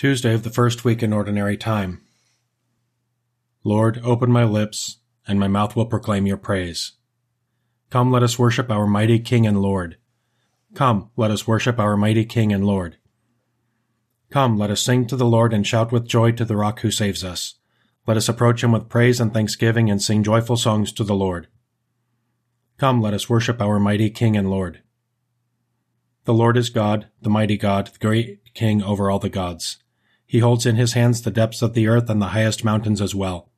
Tuesday of the first week in Ordinary Time. Lord, open my lips, and my mouth will proclaim your praise. Come, let us worship our mighty King and Lord. Come, let us worship our mighty King and Lord. Come, let us sing to the Lord and shout with joy to the rock who saves us. Let us approach him with praise and thanksgiving and sing joyful songs to the Lord. Come, let us worship our mighty King and Lord. The Lord is God, the mighty God, the great King over all the gods. He holds in his hands the depths of the earth and the highest mountains as well.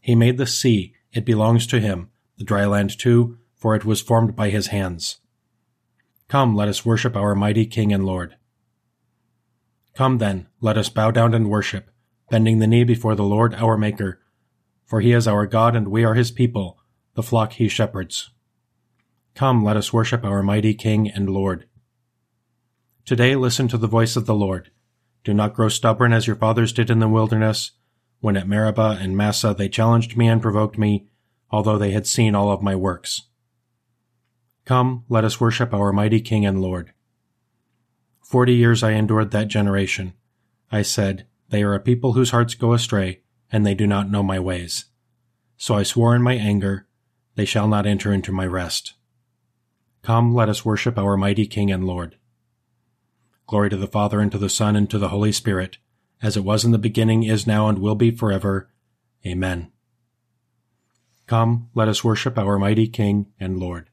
He made the sea, it belongs to him, the dry land too, for it was formed by his hands. Come, let us worship our mighty King and Lord. Come then, let us bow down and worship, bending the knee before the Lord our Maker, for he is our God and we are his people, the flock he shepherds. Come, let us worship our mighty King and Lord. Today listen to the voice of the Lord. Do not grow stubborn as your fathers did in the wilderness, when at Meribah and Massah they challenged me and provoked me, although they had seen all of my works. Come, let us worship our mighty King and Lord. Forty years I endured that generation. I said, They are a people whose hearts go astray, and they do not know my ways. So I swore in my anger, They shall not enter into my rest. Come, let us worship our mighty King and Lord. Glory to the Father, and to the Son, and to the Holy Spirit, as it was in the beginning, is now, and will be forever. Amen. Come, let us worship our mighty King and Lord.